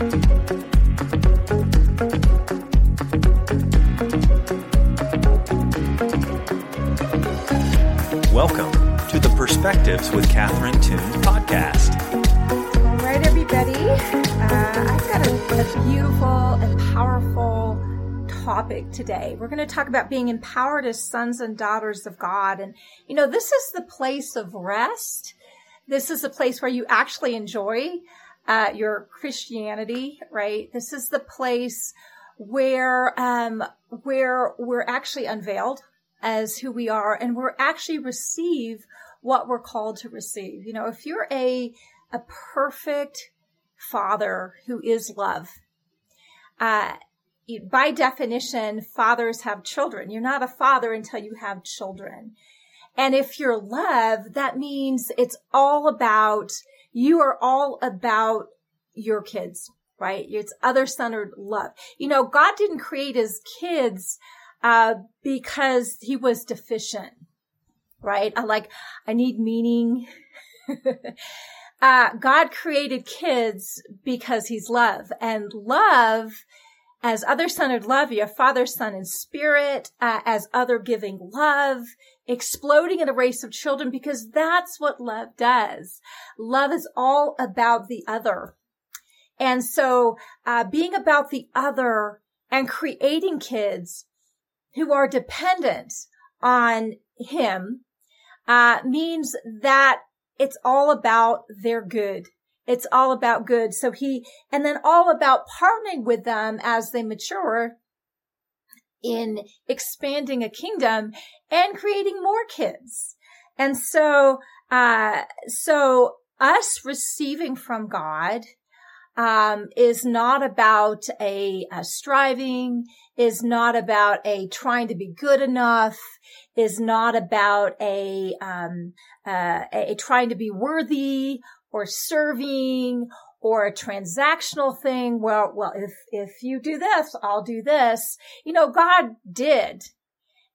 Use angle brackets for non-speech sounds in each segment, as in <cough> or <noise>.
Welcome to the Perspectives with Catherine Toon podcast. All right, everybody. Uh, I've got a, a beautiful and powerful topic today. We're going to talk about being empowered as sons and daughters of God. And, you know, this is the place of rest. This is a place where you actually enjoy uh, your Christianity, right? This is the place where, um, where we're actually unveiled as who we are and we're actually receive what we're called to receive. You know, if you're a, a perfect father who is love, uh, by definition, fathers have children. You're not a father until you have children. And if you're love, that means it's all about, you are all about your kids, right? It's other centered love. You know, God didn't create his kids uh, because he was deficient, right? I like, I need meaning. <laughs> uh, God created kids because he's love and love as other centered love, you have father, son, and spirit, uh, as other giving love, exploding in a race of children because that's what love does. Love is all about the other. And so, uh, being about the other and creating kids who are dependent on him uh, means that it's all about their good. It's all about good. So he, and then all about partnering with them as they mature in expanding a kingdom and creating more kids. And so, uh, so us receiving from God um, is not about a, a, striving, is not about a trying to be good enough, is not about a, um, uh, a, a trying to be worthy or serving or a transactional thing. Well, well, if, if you do this, I'll do this. You know, God did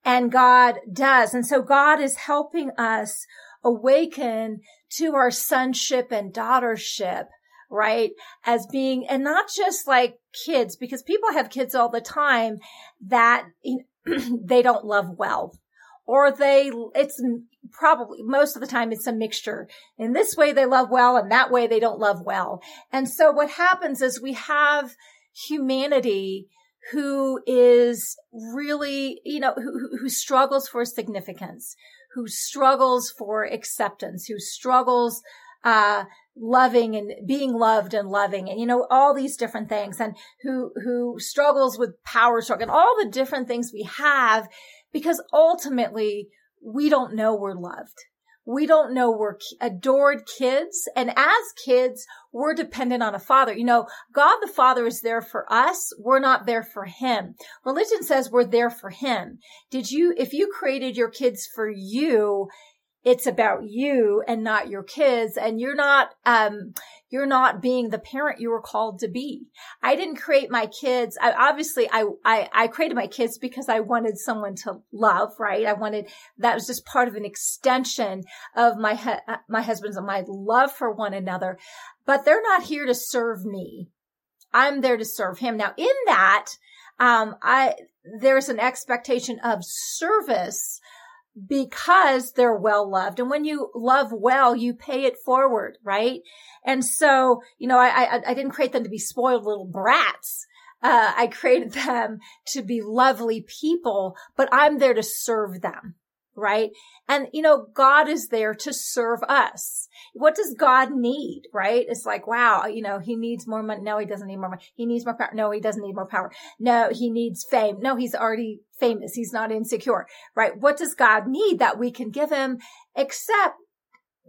and God does. And so God is helping us awaken to our sonship and daughtership right? As being, and not just like kids, because people have kids all the time that <clears throat> they don't love well. Or they, it's probably most of the time it's a mixture. In this way they love well and that way they don't love well. And so what happens is we have humanity who is really, you know, who, who struggles for significance, who struggles for acceptance, who struggles uh, loving and being loved and loving and you know all these different things and who who struggles with power struggle and all the different things we have because ultimately we don't know we're loved. We don't know we're adored kids. And as kids we're dependent on a father. You know god the father is there for us. We're not there for him. Religion says we're there for him. Did you if you created your kids for you it's about you and not your kids and you're not um you're not being the parent you were called to be. I didn't create my kids. I, obviously I, I i created my kids because i wanted someone to love right? I wanted that was just part of an extension of my uh, my husband's and my love for one another. But they're not here to serve me. I'm there to serve him. Now in that um i there's an expectation of service because they're well loved. And when you love well, you pay it forward, right? And so, you know, I, I, I didn't create them to be spoiled little brats. Uh, I created <laughs> them to be lovely people, but I'm there to serve them right? And, you know, God is there to serve us. What does God need, right? It's like, wow, you know, he needs more money. No, he doesn't need more money. He needs more power. No, he doesn't need more power. No, he needs fame. No, he's already famous. He's not insecure, right? What does God need that we can give him except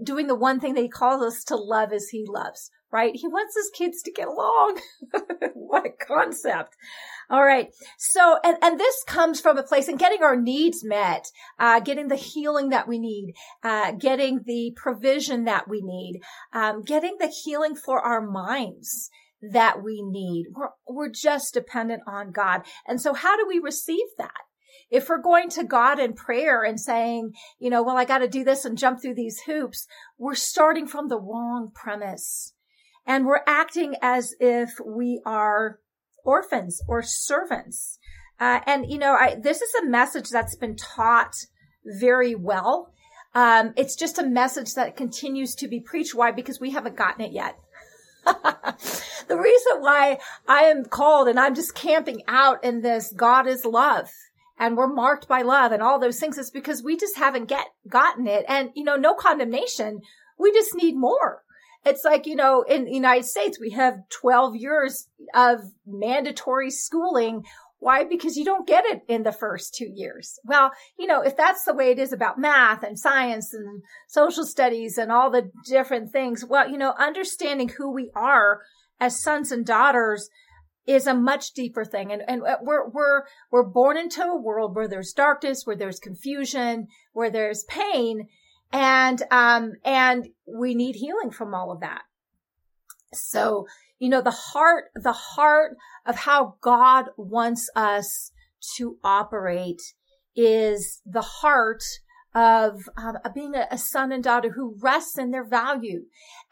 doing the one thing that he calls us to love as he loves, right? He wants his kids to get along. <laughs> what a concept. All right. So, and, and this comes from a place and getting our needs met, uh, getting the healing that we need, uh, getting the provision that we need, um, getting the healing for our minds that we need. We're, we're just dependent on God. And so how do we receive that? If we're going to God in prayer and saying, you know, well, I got to do this and jump through these hoops, we're starting from the wrong premise. And we're acting as if we are orphans or servants. Uh, and you know, I, this is a message that's been taught very well. Um, it's just a message that continues to be preached. Why? Because we haven't gotten it yet. <laughs> the reason why I am called and I'm just camping out in this God is love and we're marked by love and all those things is because we just haven't get gotten it. And, you know, no condemnation. We just need more. It's like, you know, in the United States, we have 12 years of mandatory schooling. Why? Because you don't get it in the first two years. Well, you know, if that's the way it is about math and science and social studies and all the different things, well, you know, understanding who we are as sons and daughters is a much deeper thing. And, and uh, we're, we're, we're born into a world where there's darkness, where there's confusion, where there's pain. And, um, and we need healing from all of that. So, you know, the heart, the heart of how God wants us to operate is the heart of um, being a, a, son and daughter who rests in their value.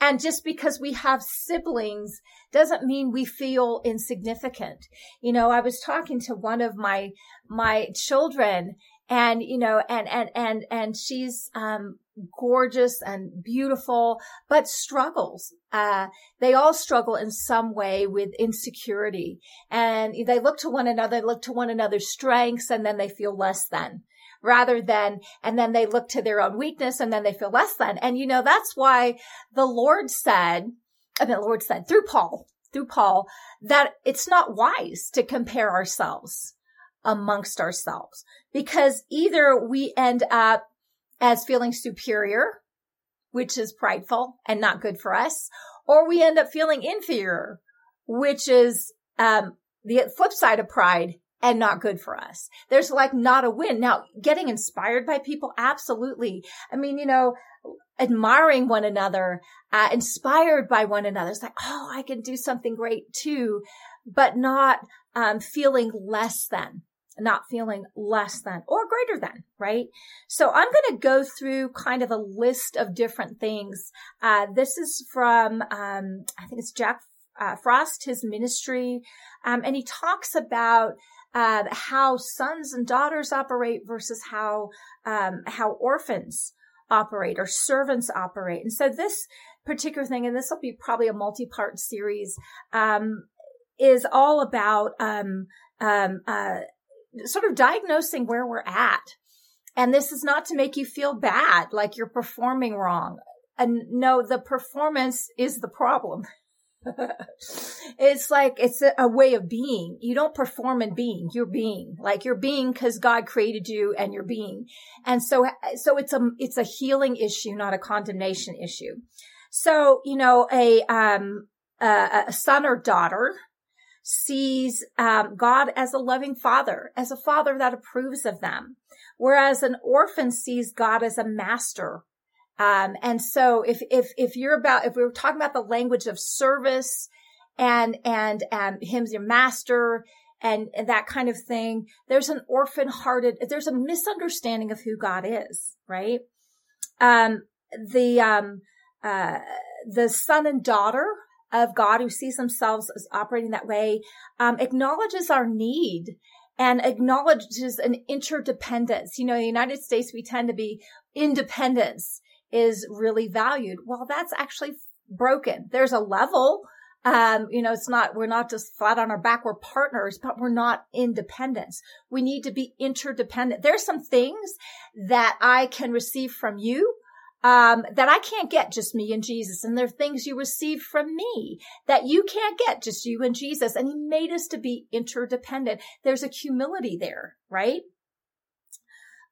And just because we have siblings doesn't mean we feel insignificant. You know, I was talking to one of my, my children and, you know, and, and, and, and she's, um, gorgeous and beautiful, but struggles. Uh, they all struggle in some way with insecurity and they look to one another, look to one another's strengths, and then they feel less than rather than, and then they look to their own weakness and then they feel less than. And you know, that's why the Lord said, I mean, the Lord said through Paul, through Paul, that it's not wise to compare ourselves amongst ourselves because either we end up as feeling superior, which is prideful and not good for us, or we end up feeling inferior, which is um, the flip side of pride and not good for us. There's like not a win. Now, getting inspired by people, absolutely. I mean, you know, admiring one another, uh, inspired by one another. It's like, oh, I can do something great too, but not um, feeling less than not feeling less than or greater than, right? So I'm going to go through kind of a list of different things. Uh, this is from, um, I think it's Jack uh, Frost, his ministry. Um, and he talks about uh, how sons and daughters operate versus how um, how orphans operate or servants operate. And so this particular thing, and this will be probably a multi-part series, um, is all about um, um, uh, sort of diagnosing where we're at. And this is not to make you feel bad, like you're performing wrong. And no, the performance is the problem. <laughs> it's like it's a, a, way of being. You don't perform in being. You're being like you're being because God created you and you're being. And so, so it's a it's a healing issue, not a condemnation issue. So you know, a um a, a son or daughter sees um, God as a loving father, as a father that approves of them, whereas an orphan sees God as a master um, and so if, if, if you're about, if we were talking about the language of service and, and, and him's your master and, and that kind of thing, there's an orphan hearted, there's a misunderstanding of who God is, right? Um, the, um, uh, the son and daughter of God who sees themselves as operating that way, um, acknowledges our need and acknowledges an interdependence. You know, in the United States, we tend to be independence is really valued. Well, that's actually broken. There's a level. Um, you know, it's not, we're not just flat on our back. We're partners, but we're not independents. We need to be interdependent. There's some things that I can receive from you. Um, that I can't get just me and Jesus. And there are things you receive from me that you can't get just you and Jesus. And he made us to be interdependent. There's a humility there, right?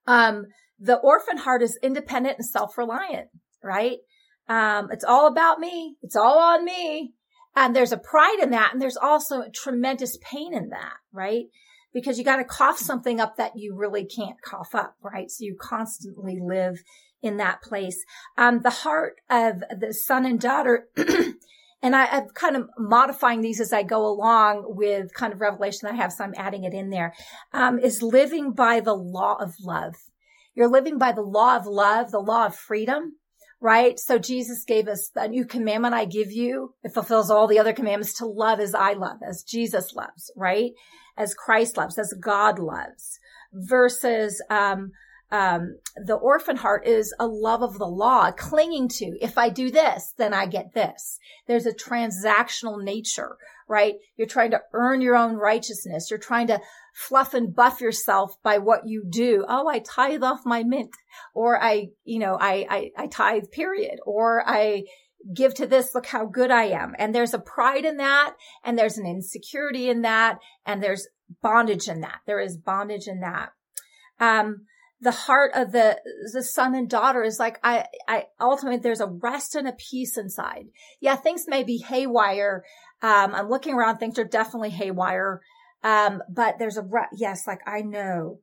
Um, the orphan heart is independent and self-reliant, right? Um, it's all about me. It's all on me. And there's a pride in that. And there's also a tremendous pain in that, right? Because you got to cough something up that you really can't cough up, right? So you constantly live in that place. Um, the heart of the son and daughter, <clears throat> and I, am kind of modifying these as I go along with kind of revelation I have, so I'm adding it in there. Um, is living by the law of love. You're living by the law of love, the law of freedom, right? So Jesus gave us a new commandment I give you. It fulfills all the other commandments to love as I love, as Jesus loves, right? As Christ loves, as God loves versus, um, um, the orphan heart is a love of the law, clinging to, if I do this, then I get this. There's a transactional nature, right? You're trying to earn your own righteousness. You're trying to fluff and buff yourself by what you do. Oh, I tithe off my mint or I, you know, I, I, I tithe period or I, give to this, look how good I am. And there's a pride in that, and there's an insecurity in that, and there's bondage in that. There is bondage in that. Um, the heart of the the son and daughter is like I I ultimately there's a rest and a peace inside. Yeah, things may be haywire. Um, I'm looking around, things are definitely haywire. Um, but there's a re- yes, like I know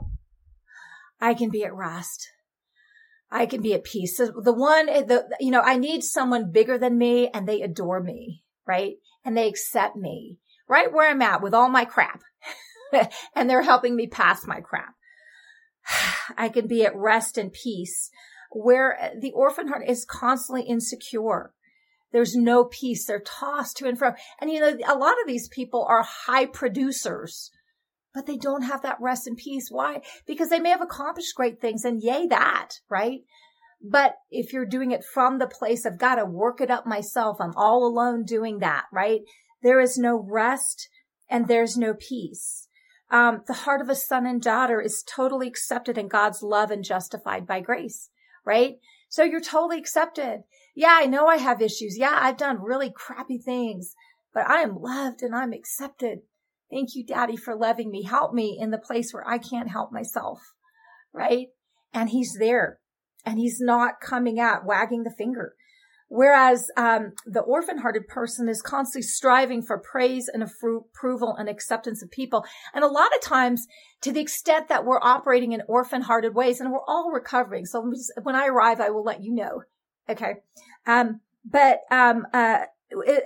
<sighs> I can be at rest. I can be at peace. So the one, the you know, I need someone bigger than me, and they adore me, right? And they accept me right where I'm at with all my crap, <laughs> and they're helping me pass my crap. <sighs> I can be at rest and peace where the orphan heart is constantly insecure. There's no peace. They're tossed to and fro. And you know, a lot of these people are high producers, but they don't have that rest and peace. Why? Because they may have accomplished great things and yay that, right? But if you're doing it from the place of God, to work it up myself, I'm all alone doing that, right? There is no rest and there's no peace. Um, the heart of a son and daughter is totally accepted in God's love and justified by grace, right? So you're totally accepted. Yeah, I know I have issues. Yeah, I've done really crappy things, but I am loved and I'm accepted. Thank you, daddy, for loving me. Help me in the place where I can't help myself, right? And he's there and he's not coming at wagging the finger. Whereas um, the orphan hearted person is constantly striving for praise and approval and acceptance of people. And a lot of times, to the extent that we're operating in orphan hearted ways, and we're all recovering. So just, when I arrive, I will let you know. Okay. Um, but um, uh,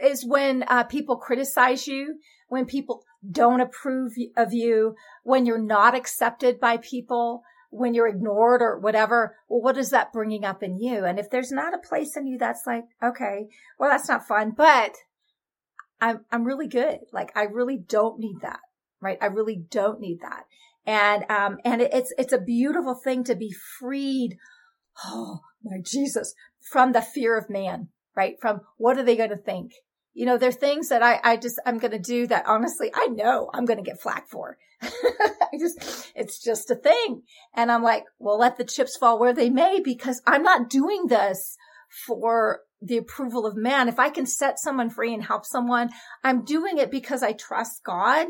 is when uh, people criticize you, when people don't approve of you, when you're not accepted by people, when you're ignored or whatever, well, what is that bringing up in you? And if there's not a place in you that's like, okay, well, that's not fun, but I'm, I'm really good. Like I really don't need that, right? I really don't need that. And, um, and it, it's, it's a beautiful thing to be freed. Oh my Jesus from the fear of man, right? From what are they going to think? You know, there are things that I, I just, I'm going to do that honestly, I know I'm going to get flack for. <laughs> I just, it's just a thing. And I'm like, well, let the chips fall where they may because I'm not doing this for the approval of man. If I can set someone free and help someone, I'm doing it because I trust God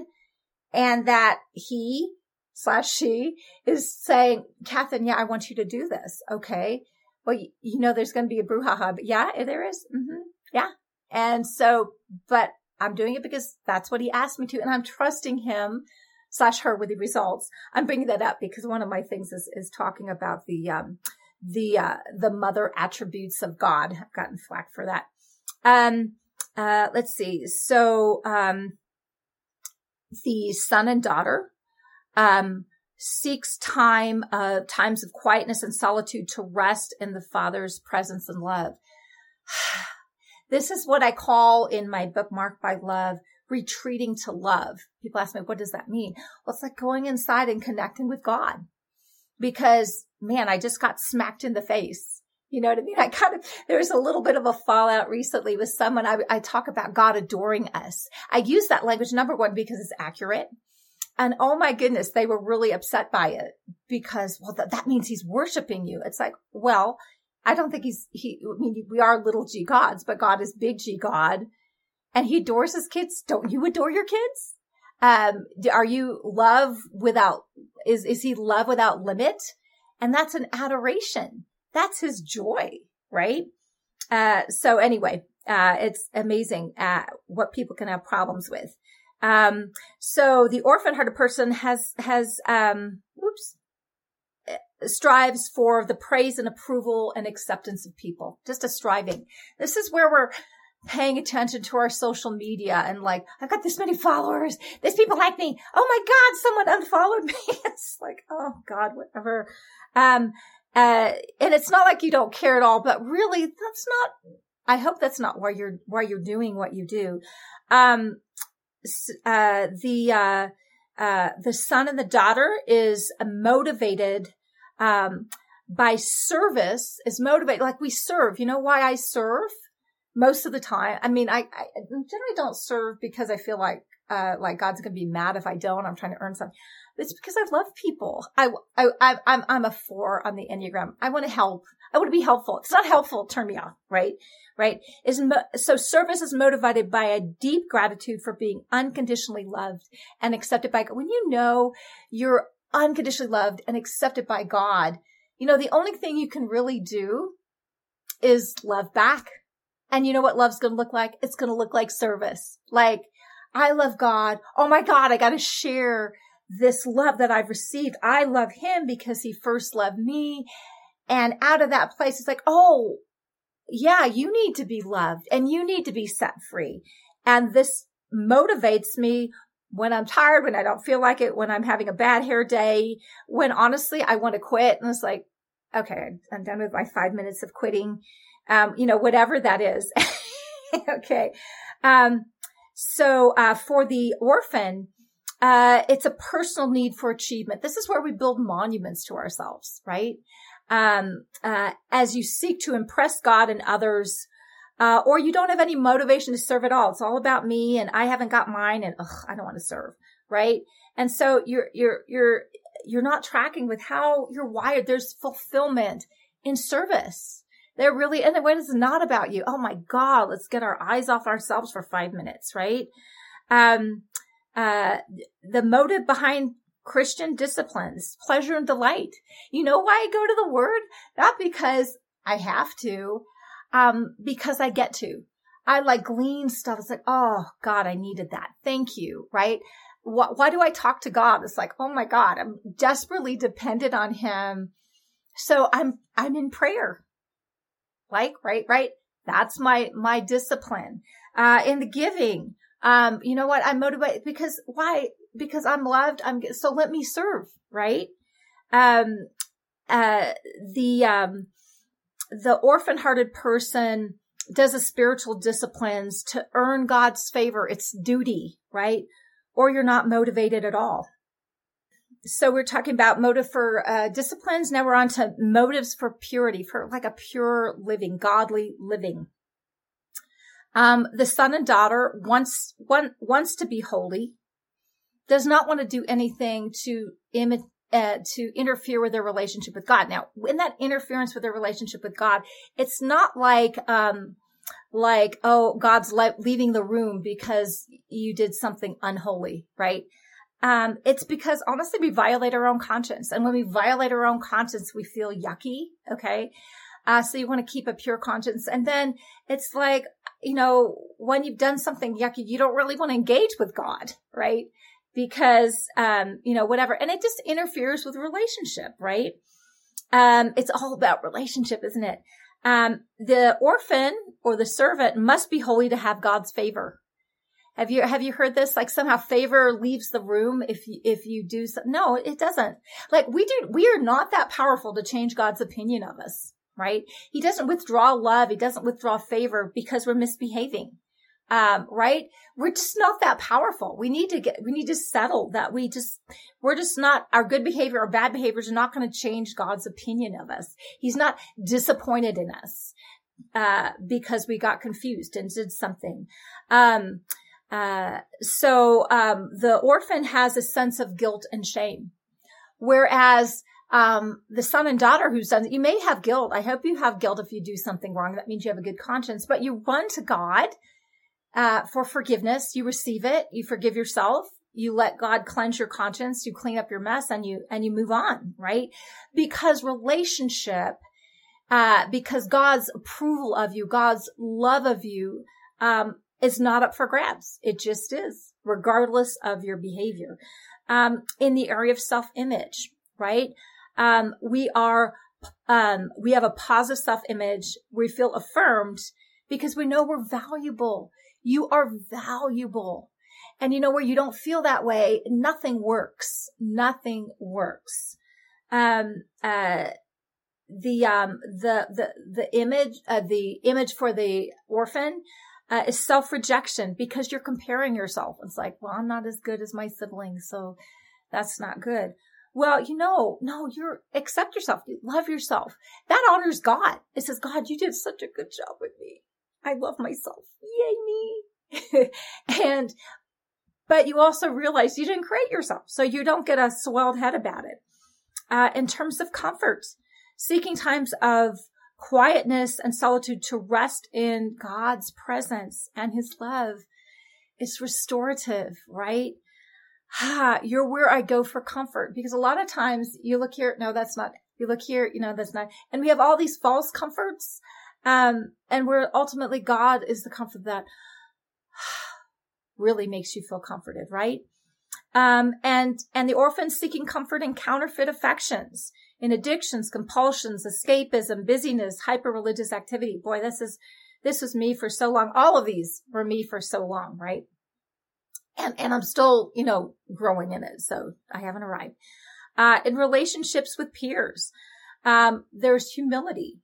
and that he slash she is saying, Catherine, yeah, I want you to do this. Okay. Well, you, you know, there's going to be a brouhaha, but yeah, there is. Mm-hmm. Yeah. And so, but I'm doing it because that's what he asked me to. And I'm trusting him slash her with the results. I'm bringing that up because one of my things is, is talking about the, um, the, uh, the mother attributes of God. I've gotten flack for that. Um, uh, let's see. So, um, the son and daughter, um, seeks time, uh, times of quietness and solitude to rest in the father's presence and love. <sighs> This is what I call in my book, Marked by Love, retreating to love. People ask me, what does that mean? Well, it's like going inside and connecting with God because man, I just got smacked in the face. You know what I mean? I kind of, there was a little bit of a fallout recently with someone. I, I talk about God adoring us. I use that language, number one, because it's accurate. And oh my goodness, they were really upset by it because, well, th- that means he's worshiping you. It's like, well, I don't think he's, he, I mean, we are little g gods, but God is big G God and he adores his kids. Don't you adore your kids? Um, are you love without, is, is he love without limit? And that's an adoration. That's his joy, right? Uh, so anyway, uh, it's amazing, uh, what people can have problems with. Um, so the orphan hearted person has, has, um, whoops, strives for the praise and approval and acceptance of people. Just a striving. This is where we're paying attention to our social media and like, I've got this many followers. These people like me. Oh my God, someone unfollowed me. <laughs> it's like, oh God, whatever. Um, uh, and it's not like you don't care at all, but really that's not, I hope that's not why you're, why you're doing what you do. Um, uh, the, uh, uh, the son and the daughter is motivated, um, by service is motivated. Like we serve, you know why I serve most of the time? I mean, I, I generally don't serve because I feel like, uh, like God's going to be mad if I don't. I'm trying to earn something. It's because I love people. I, I, I, I'm, I'm a four on the Enneagram. I want to help. I want to be helpful. If it's not helpful, turn me off, right? Right? Is so service is motivated by a deep gratitude for being unconditionally loved and accepted by God. When you know you're unconditionally loved and accepted by God, you know, the only thing you can really do is love back. And you know what love's going to look like? It's going to look like service. Like, I love God. Oh my God, I got to share this love that I've received. I love him because he first loved me. And out of that place, it's like, oh, yeah, you need to be loved and you need to be set free. And this motivates me when I'm tired, when I don't feel like it, when I'm having a bad hair day, when honestly I want to quit. And it's like, okay, I'm done with my five minutes of quitting. Um, you know, whatever that is. <laughs> okay. Um, so, uh, for the orphan, uh, it's a personal need for achievement. This is where we build monuments to ourselves, right? Um, uh, as you seek to impress God and others, uh, or you don't have any motivation to serve at all. It's all about me and I haven't got mine and ugh, I don't want to serve, right? And so you're, you're, you're, you're not tracking with how you're wired. There's fulfillment in service. There really, and when it's not about you. Oh my God, let's get our eyes off ourselves for five minutes, right? Um, uh, the motive behind Christian disciplines, pleasure and delight. You know why I go to the word? Not because I have to, um, because I get to. I like glean stuff. It's like, oh God, I needed that. Thank you. Right. Why, why do I talk to God? It's like, oh my God, I'm desperately dependent on him. So I'm, I'm in prayer. Like, right, right. That's my, my discipline. Uh, in the giving, um, you know what? I'm motivated because why? Because I'm loved. I'm so let me serve, right? Um, uh, the, um, the orphan hearted person does the spiritual disciplines to earn God's favor. It's duty, right? Or you're not motivated at all. So we're talking about motive for uh, disciplines. Now we're on to motives for purity, for like a pure living, godly living. Um, the son and daughter wants, want, wants to be holy, does not want to do anything to imitate, uh, to interfere with their relationship with God. Now, in that interference with their relationship with God, it's not like, um, like, oh, God's le- leaving the room because you did something unholy, right? Um, it's because honestly, we violate our own conscience. And when we violate our own conscience, we feel yucky. Okay. Uh, so you want to keep a pure conscience. And then it's like, you know, when you've done something yucky, you don't really want to engage with God, right? Because, um, you know, whatever. And it just interferes with relationship, right? Um, it's all about relationship, isn't it? Um, the orphan or the servant must be holy to have God's favor. Have you, have you heard this? Like somehow favor leaves the room if you, if you do so. No, it doesn't. Like we do, we are not that powerful to change God's opinion of us right? He doesn't withdraw love. He doesn't withdraw favor because we're misbehaving. Um, right? We're just not that powerful. We need to get, we need to settle that we just, we're just not, our good behavior or bad behaviors are not going to change God's opinion of us. He's not disappointed in us, uh, because we got confused and did something. Um, uh, so, um, the orphan has a sense of guilt and shame. Whereas um, the son and daughter who's done, you may have guilt. I hope you have guilt if you do something wrong. That means you have a good conscience, but you run to God, uh, for forgiveness. You receive it. You forgive yourself. You let God cleanse your conscience. You clean up your mess and you, and you move on, right? Because relationship, uh, because God's approval of you, God's love of you, um, is not up for grabs. It just is, regardless of your behavior. Um, in the area of self-image, right? um, we are, um, we have a positive self image. We feel affirmed because we know we're valuable. You are valuable. And you know where you don't feel that way, nothing works. Nothing works. Um, uh, the um the the the image uh, the image for the orphan uh, is self rejection because you're comparing yourself. It's like, well, I'm not as good as my siblings, so that's not good. Well, you know, no, you're accept yourself, you love yourself. That honors God. It says, God, you did such a good job with me. I love myself. Yay me. <laughs> and but you also realize you didn't create yourself, so you don't get a swelled head about it. Uh, in terms of comfort, seeking times of quietness and solitude to rest in God's presence and his love is restorative, right? Ah, you're where I go for comfort because a lot of times you look here, no, that's not, you look here, you know, that's not, and we have all these false comforts. Um, and where ultimately God is the comfort that <sighs> really makes you feel comforted, right? Um, and, and the orphans seeking comfort in counterfeit affections, in addictions, compulsions, escapism, busyness, hyper religious activity. Boy, this is, this was me for so long. All of these were me for so long, right? And, and I'm still, you know, growing in it. So I haven't arrived. Uh, in relationships with peers, um, there's humility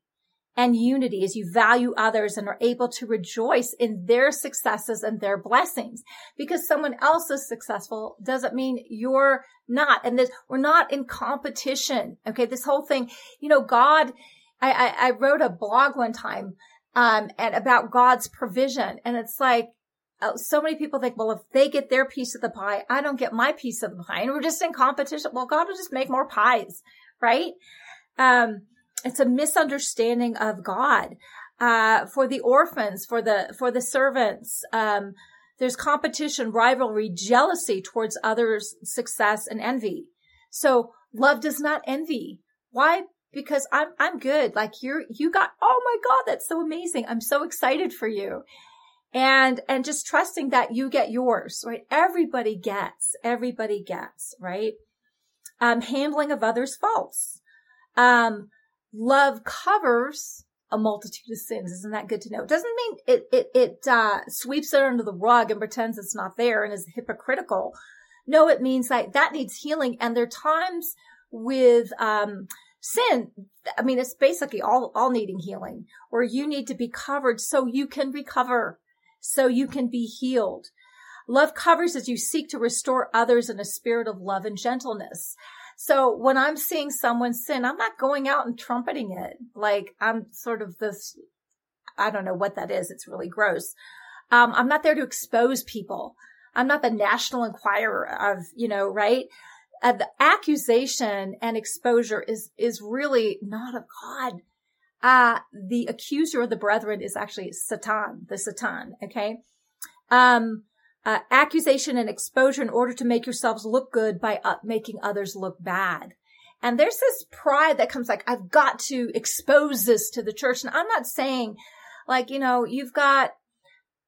and unity as you value others and are able to rejoice in their successes and their blessings. Because someone else is successful doesn't mean you're not. And this, we're not in competition. Okay. This whole thing, you know, God, I, I, I wrote a blog one time, um, and about God's provision. And it's like, uh, so many people think, well, if they get their piece of the pie, I don't get my piece of the pie. And we're just in competition. Well, God will just make more pies, right? Um, it's a misunderstanding of God. Uh, for the orphans, for the, for the servants, um, there's competition, rivalry, jealousy towards others' success and envy. So love does not envy. Why? Because I'm, I'm good. Like you're, you got, oh my God, that's so amazing. I'm so excited for you. And, and just trusting that you get yours, right? Everybody gets, everybody gets, right? Um, handling of others' faults. Um, love covers a multitude of sins. Isn't that good to know? It doesn't mean it, it, it, uh, sweeps it under the rug and pretends it's not there and is hypocritical. No, it means that that needs healing. And there are times with, um, sin. I mean, it's basically all, all needing healing where you need to be covered so you can recover, so you can be healed. Love covers as you seek to restore others in a spirit of love and gentleness. So when I'm seeing someone sin, I'm not going out and trumpeting it. Like I'm sort of this, I don't know what that is. It's really gross. Um, I'm not there to expose people. I'm not the national enquirer of, you know, right? Uh, the accusation and exposure is, is really not of God. Uh, the accuser of the brethren is actually Satan, the Satan. Okay. Um, uh, accusation and exposure in order to make yourselves look good by uh, making others look bad. And there's this pride that comes like, I've got to expose this to the church. And I'm not saying like, you know, you've got,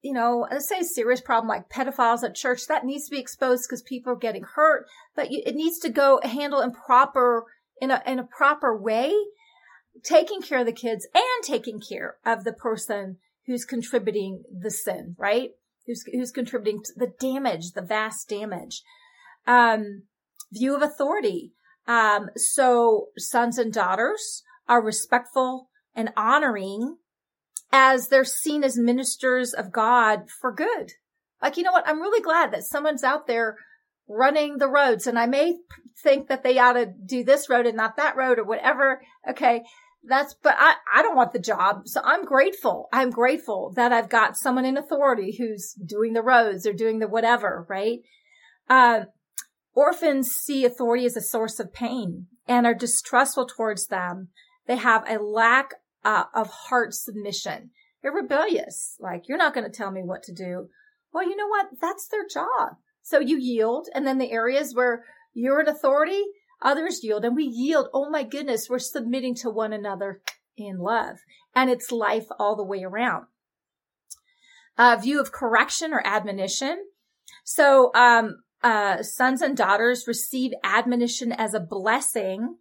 you know, let's say a serious problem like pedophiles at church that needs to be exposed because people are getting hurt, but it needs to go handle in proper, in a, in a proper way, taking care of the kids and taking care of the person who's contributing the sin, right? Who's who's contributing to the damage, the vast damage. Um, view of authority. Um, so sons and daughters are respectful and honoring as they're seen as ministers of God for good. Like, you know what? I'm really glad that someone's out there running the roads and I may think that they ought to do this road and not that road or whatever. Okay that's, but I, I don't want the job. So I'm grateful. I'm grateful that I've got someone in authority who's doing the roads or doing the whatever, right? Uh, orphans see authority as a source of pain and are distrustful towards them. They have a lack uh, of heart submission. They're rebellious. Like, you're not going to tell me what to do. Well, you know what? That's their job. So you yield. And then the areas where you're an authority, Others yield and we yield. Oh my goodness, we're submitting to one another in love and it's life all the way around. A view of correction or admonition. So, um, uh, sons and daughters receive admonition as a blessing,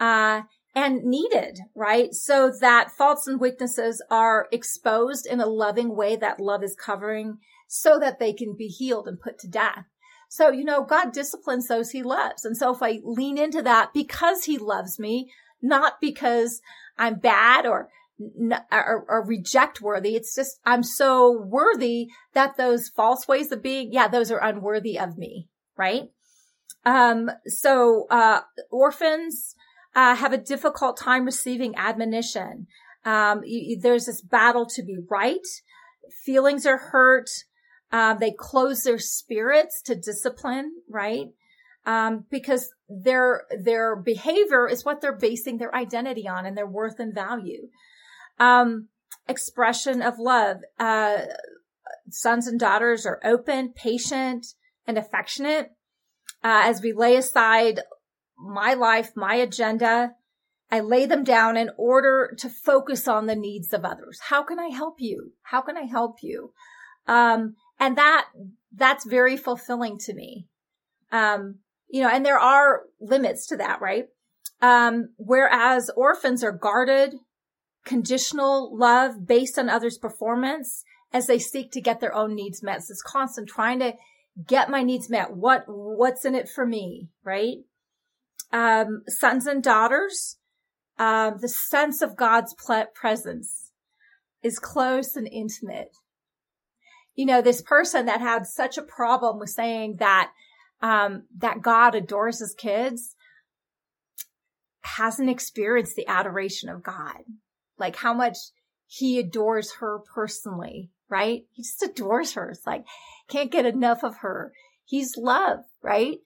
uh, and needed, right? So that faults and weaknesses are exposed in a loving way that love is covering so that they can be healed and put to death. So, you know, God disciplines those he loves. And so if I lean into that because he loves me, not because I'm bad or, or, or reject worthy. It's just, I'm so worthy that those false ways of being, yeah, those are unworthy of me, right? Um, so, uh, orphans, uh, have a difficult time receiving admonition. Um, you, there's this battle to be right. Feelings are hurt. Um, they close their spirits to discipline, right? Um, because their their behavior is what they're basing their identity on and their worth and value. Um, expression of love. Uh, sons and daughters are open, patient, and affectionate. Uh, as we lay aside my life, my agenda, I lay them down in order to focus on the needs of others. How can I help you? How can I help you? Um, and that, that's very fulfilling to me. Um, you know, and there are limits to that, right? Um, whereas orphans are guarded, conditional love based on others' performance as they seek to get their own needs met. So it's constant trying to get my needs met. What, what's in it for me, right? Um, sons and daughters, um, the sense of God's presence is close and intimate you know, this person that had such a problem with saying that, um, that God adores his kids hasn't experienced the adoration of God. Like how much he adores her personally, right? He just adores her. It's like, can't get enough of her. He's love, right?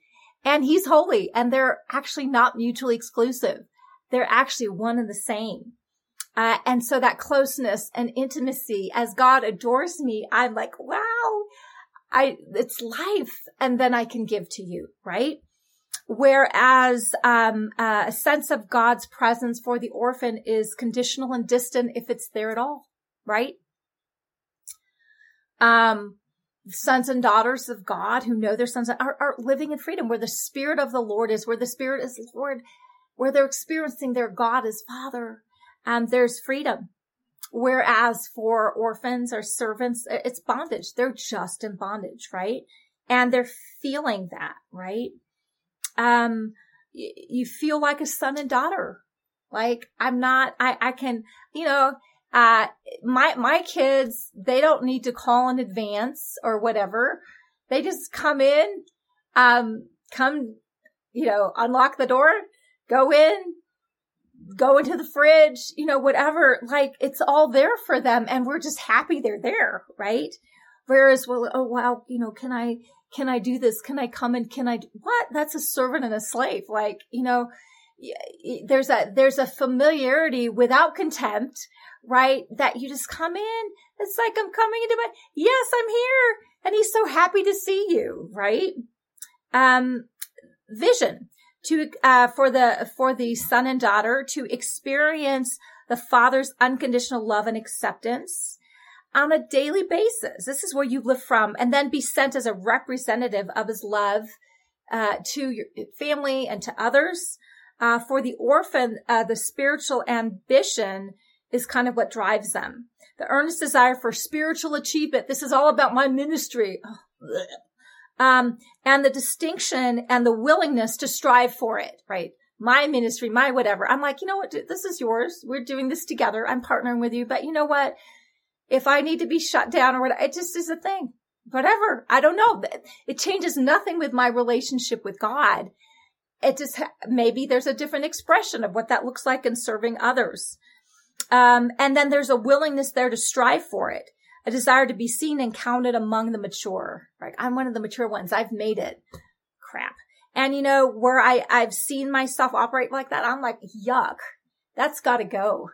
And he's holy and they're actually not mutually exclusive. They're actually one and the same. Uh, and so that closeness and intimacy as God adores me, I'm like, wow, I, it's life. And then I can give to you, right? Whereas, um, uh, a sense of God's presence for the orphan is conditional and distant if it's there at all, right? Um, sons and daughters of God who know their sons are, are living in freedom where the spirit of the Lord is, where the spirit is Lord, where they're experiencing their God as father um, there's freedom. Whereas for orphans or servants, it's bondage. They're just in bondage, right? And they're feeling that, right? Um, you feel like a son and daughter. Like I'm not, I, I can, you know, uh, my, my kids, they don't need to call in advance or whatever. They just come in, um, come, you know, unlock the door, go in, go into the fridge, you know, whatever, like it's all there for them and we're just happy they're there, right? Whereas, well, oh wow, you know, can I, can I do this? Can I come and can I, do, what? That's a servant and a slave. Like, you know, there's a, there's a familiarity without contempt, right? That you just come in. It's like, I'm coming into my, yes, I'm here. And he's so happy to see you, right? Um, vision to uh, for the for the son and daughter to experience the father's unconditional love and acceptance on a daily basis. This is where you live from, and then be sent as a representative of his love uh, to your family and to others. Uh, for the orphan, uh, the spiritual ambition is kind of what drives them. The earnest desire for spiritual achievement. This is all about my ministry. Oh, um, and the distinction and the willingness to strive for it, right? My ministry, my whatever. I'm like, you know what? This is yours. We're doing this together. I'm partnering with you. But you know what? If I need to be shut down or whatever, it just is a thing. Whatever. I don't know. It changes nothing with my relationship with God. It just, maybe there's a different expression of what that looks like in serving others. Um, and then there's a willingness there to strive for it a desire to be seen and counted among the mature. Right? I'm one of the mature ones. I've made it. Crap. And you know, where I, I've seen myself operate like that, I'm like, yuck. That's gotta go.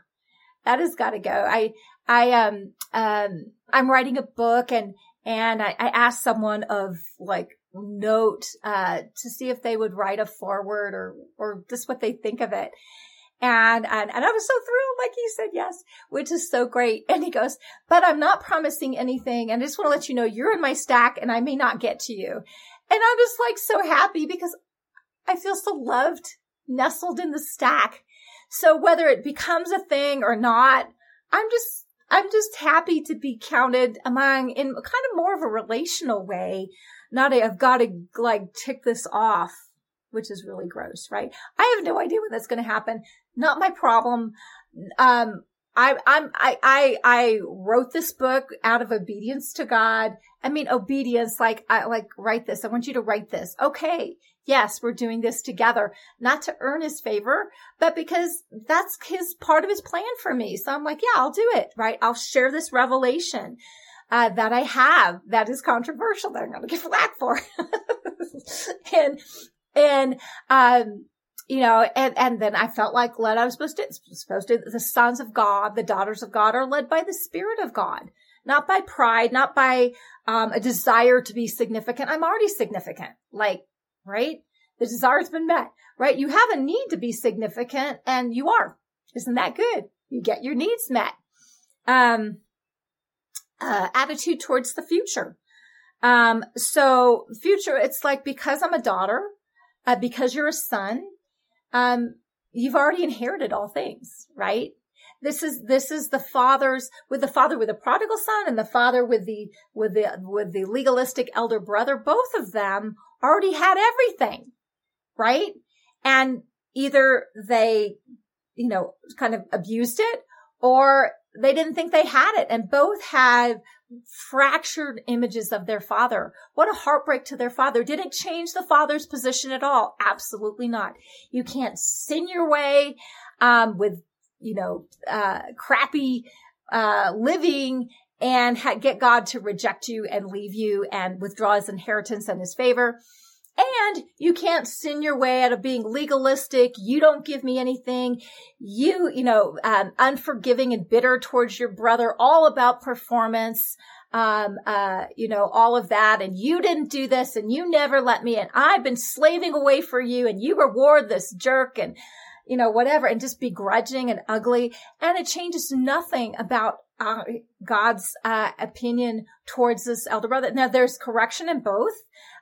That has gotta go. I, I, um, um, I'm writing a book and, and I, I asked someone of like note, uh, to see if they would write a forward or, or just what they think of it. And, and, and I was so thrilled, like he said yes, which is so great. And he goes, but I'm not promising anything. And I just want to let you know you're in my stack and I may not get to you. And I was like so happy because I feel so loved, nestled in the stack. So whether it becomes a thing or not, I'm just, I'm just happy to be counted among in kind of more of a relational way. Not a, I've got to like tick this off which is really gross, right? I have no idea when that's going to happen. Not my problem. Um, I, I'm, I, I, I wrote this book out of obedience to God. I mean, obedience, like, I, like, write this. I want you to write this. Okay. Yes, we're doing this together, not to earn his favor, but because that's his part of his plan for me. So I'm like, yeah, I'll do it, right? I'll share this revelation, uh, that I have that is controversial that I'm going <laughs> to get flack for. <laughs> and, and, um, you know, and, and then I felt like led, I was supposed to, supposed to, the sons of God, the daughters of God are led by the Spirit of God, not by pride, not by, um, a desire to be significant. I'm already significant. Like, right? The desire's been met, right? You have a need to be significant and you are. Isn't that good? You get your needs met. Um, uh, attitude towards the future. Um, so future, it's like because I'm a daughter, uh, because you're a son, um, you've already inherited all things, right? This is, this is the father's, with the father with the prodigal son and the father with the, with the, with the legalistic elder brother. Both of them already had everything, right? And either they, you know, kind of abused it or they didn't think they had it and both had fractured images of their father. What a heartbreak to their father. Did it change the father's position at all? Absolutely not. You can't sin your way, um, with, you know, uh, crappy, uh, living and ha- get God to reject you and leave you and withdraw his inheritance and his favor. And you can't sin your way out of being legalistic. You don't give me anything. You, you know, um, unforgiving and bitter towards your brother, all about performance. Um, uh, you know, all of that. And you didn't do this and you never let me and I've been slaving away for you and you reward this jerk and, you know, whatever and just begrudging and ugly. And it changes nothing about uh, God's uh, opinion towards this elder brother. Now there's correction in both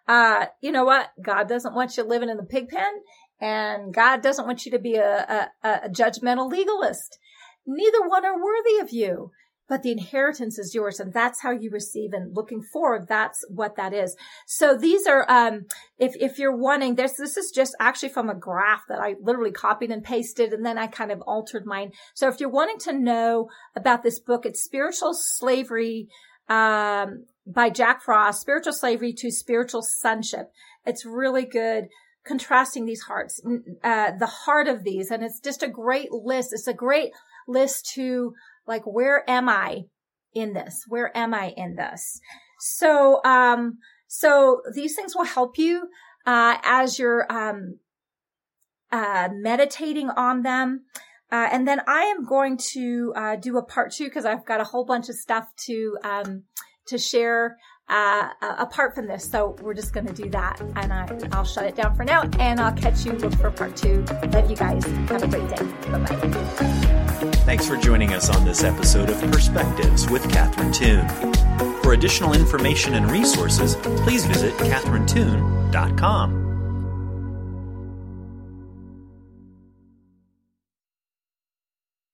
uh, you know what? God doesn't want you living in the pig pen and God doesn't want you to be a, a, a judgmental legalist. Neither one are worthy of you but the inheritance is yours and that's how you receive and looking forward that's what that is so these are um if if you're wanting this this is just actually from a graph that i literally copied and pasted and then i kind of altered mine so if you're wanting to know about this book it's spiritual slavery um by Jack Frost, Spiritual Slavery to Spiritual Sonship. It's really good contrasting these hearts, uh, the heart of these. And it's just a great list. It's a great list to like, where am I in this? Where am I in this? So, um, so these things will help you, uh, as you're, um, uh, meditating on them. Uh, and then I am going to, uh, do a part two because I've got a whole bunch of stuff to, um, to share uh, apart from this. So we're just going to do that. And I, I'll shut it down for now and I'll catch you. For part two. Love you guys. Have a great day. Bye bye. Thanks for joining us on this episode of Perspectives with Catherine Toon. For additional information and resources, please visit catherinetoon.com.